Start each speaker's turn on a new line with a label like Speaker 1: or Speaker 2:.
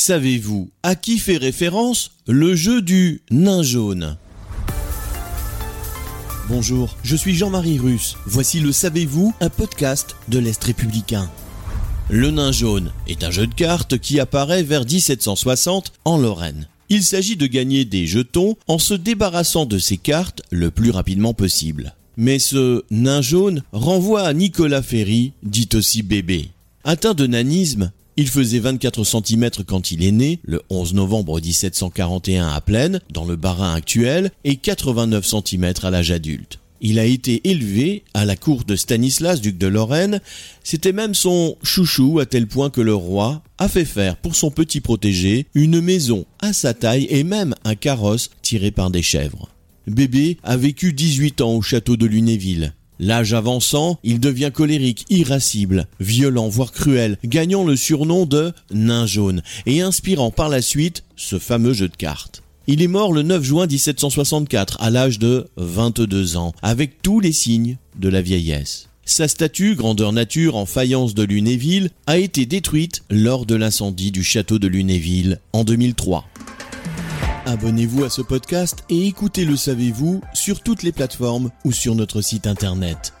Speaker 1: Savez-vous à qui fait référence le jeu du nain jaune? Bonjour, je suis Jean-Marie Russe. Voici le Savez-vous, un podcast de l'Est républicain. Le nain jaune est un jeu de cartes qui apparaît vers 1760 en Lorraine. Il s'agit de gagner des jetons en se débarrassant de ces cartes le plus rapidement possible. Mais ce nain jaune renvoie à Nicolas Ferry, dit aussi bébé. Atteint de nanisme, il faisait 24 cm quand il est né, le 11 novembre 1741 à Plaine, dans le Bas-Rhin actuel, et 89 cm à l'âge adulte. Il a été élevé à la cour de Stanislas, duc de Lorraine. C'était même son chouchou à tel point que le roi a fait faire pour son petit protégé une maison à sa taille et même un carrosse tiré par des chèvres. Bébé a vécu 18 ans au château de Lunéville. L'âge avançant, il devient colérique, irascible, violent, voire cruel, gagnant le surnom de nain jaune et inspirant par la suite ce fameux jeu de cartes. Il est mort le 9 juin 1764 à l'âge de 22 ans, avec tous les signes de la vieillesse. Sa statue, grandeur nature en faïence de Lunéville, a été détruite lors de l'incendie du château de Lunéville en 2003. Abonnez-vous à ce podcast et écoutez Le Savez-vous sur toutes les plateformes ou sur notre site internet.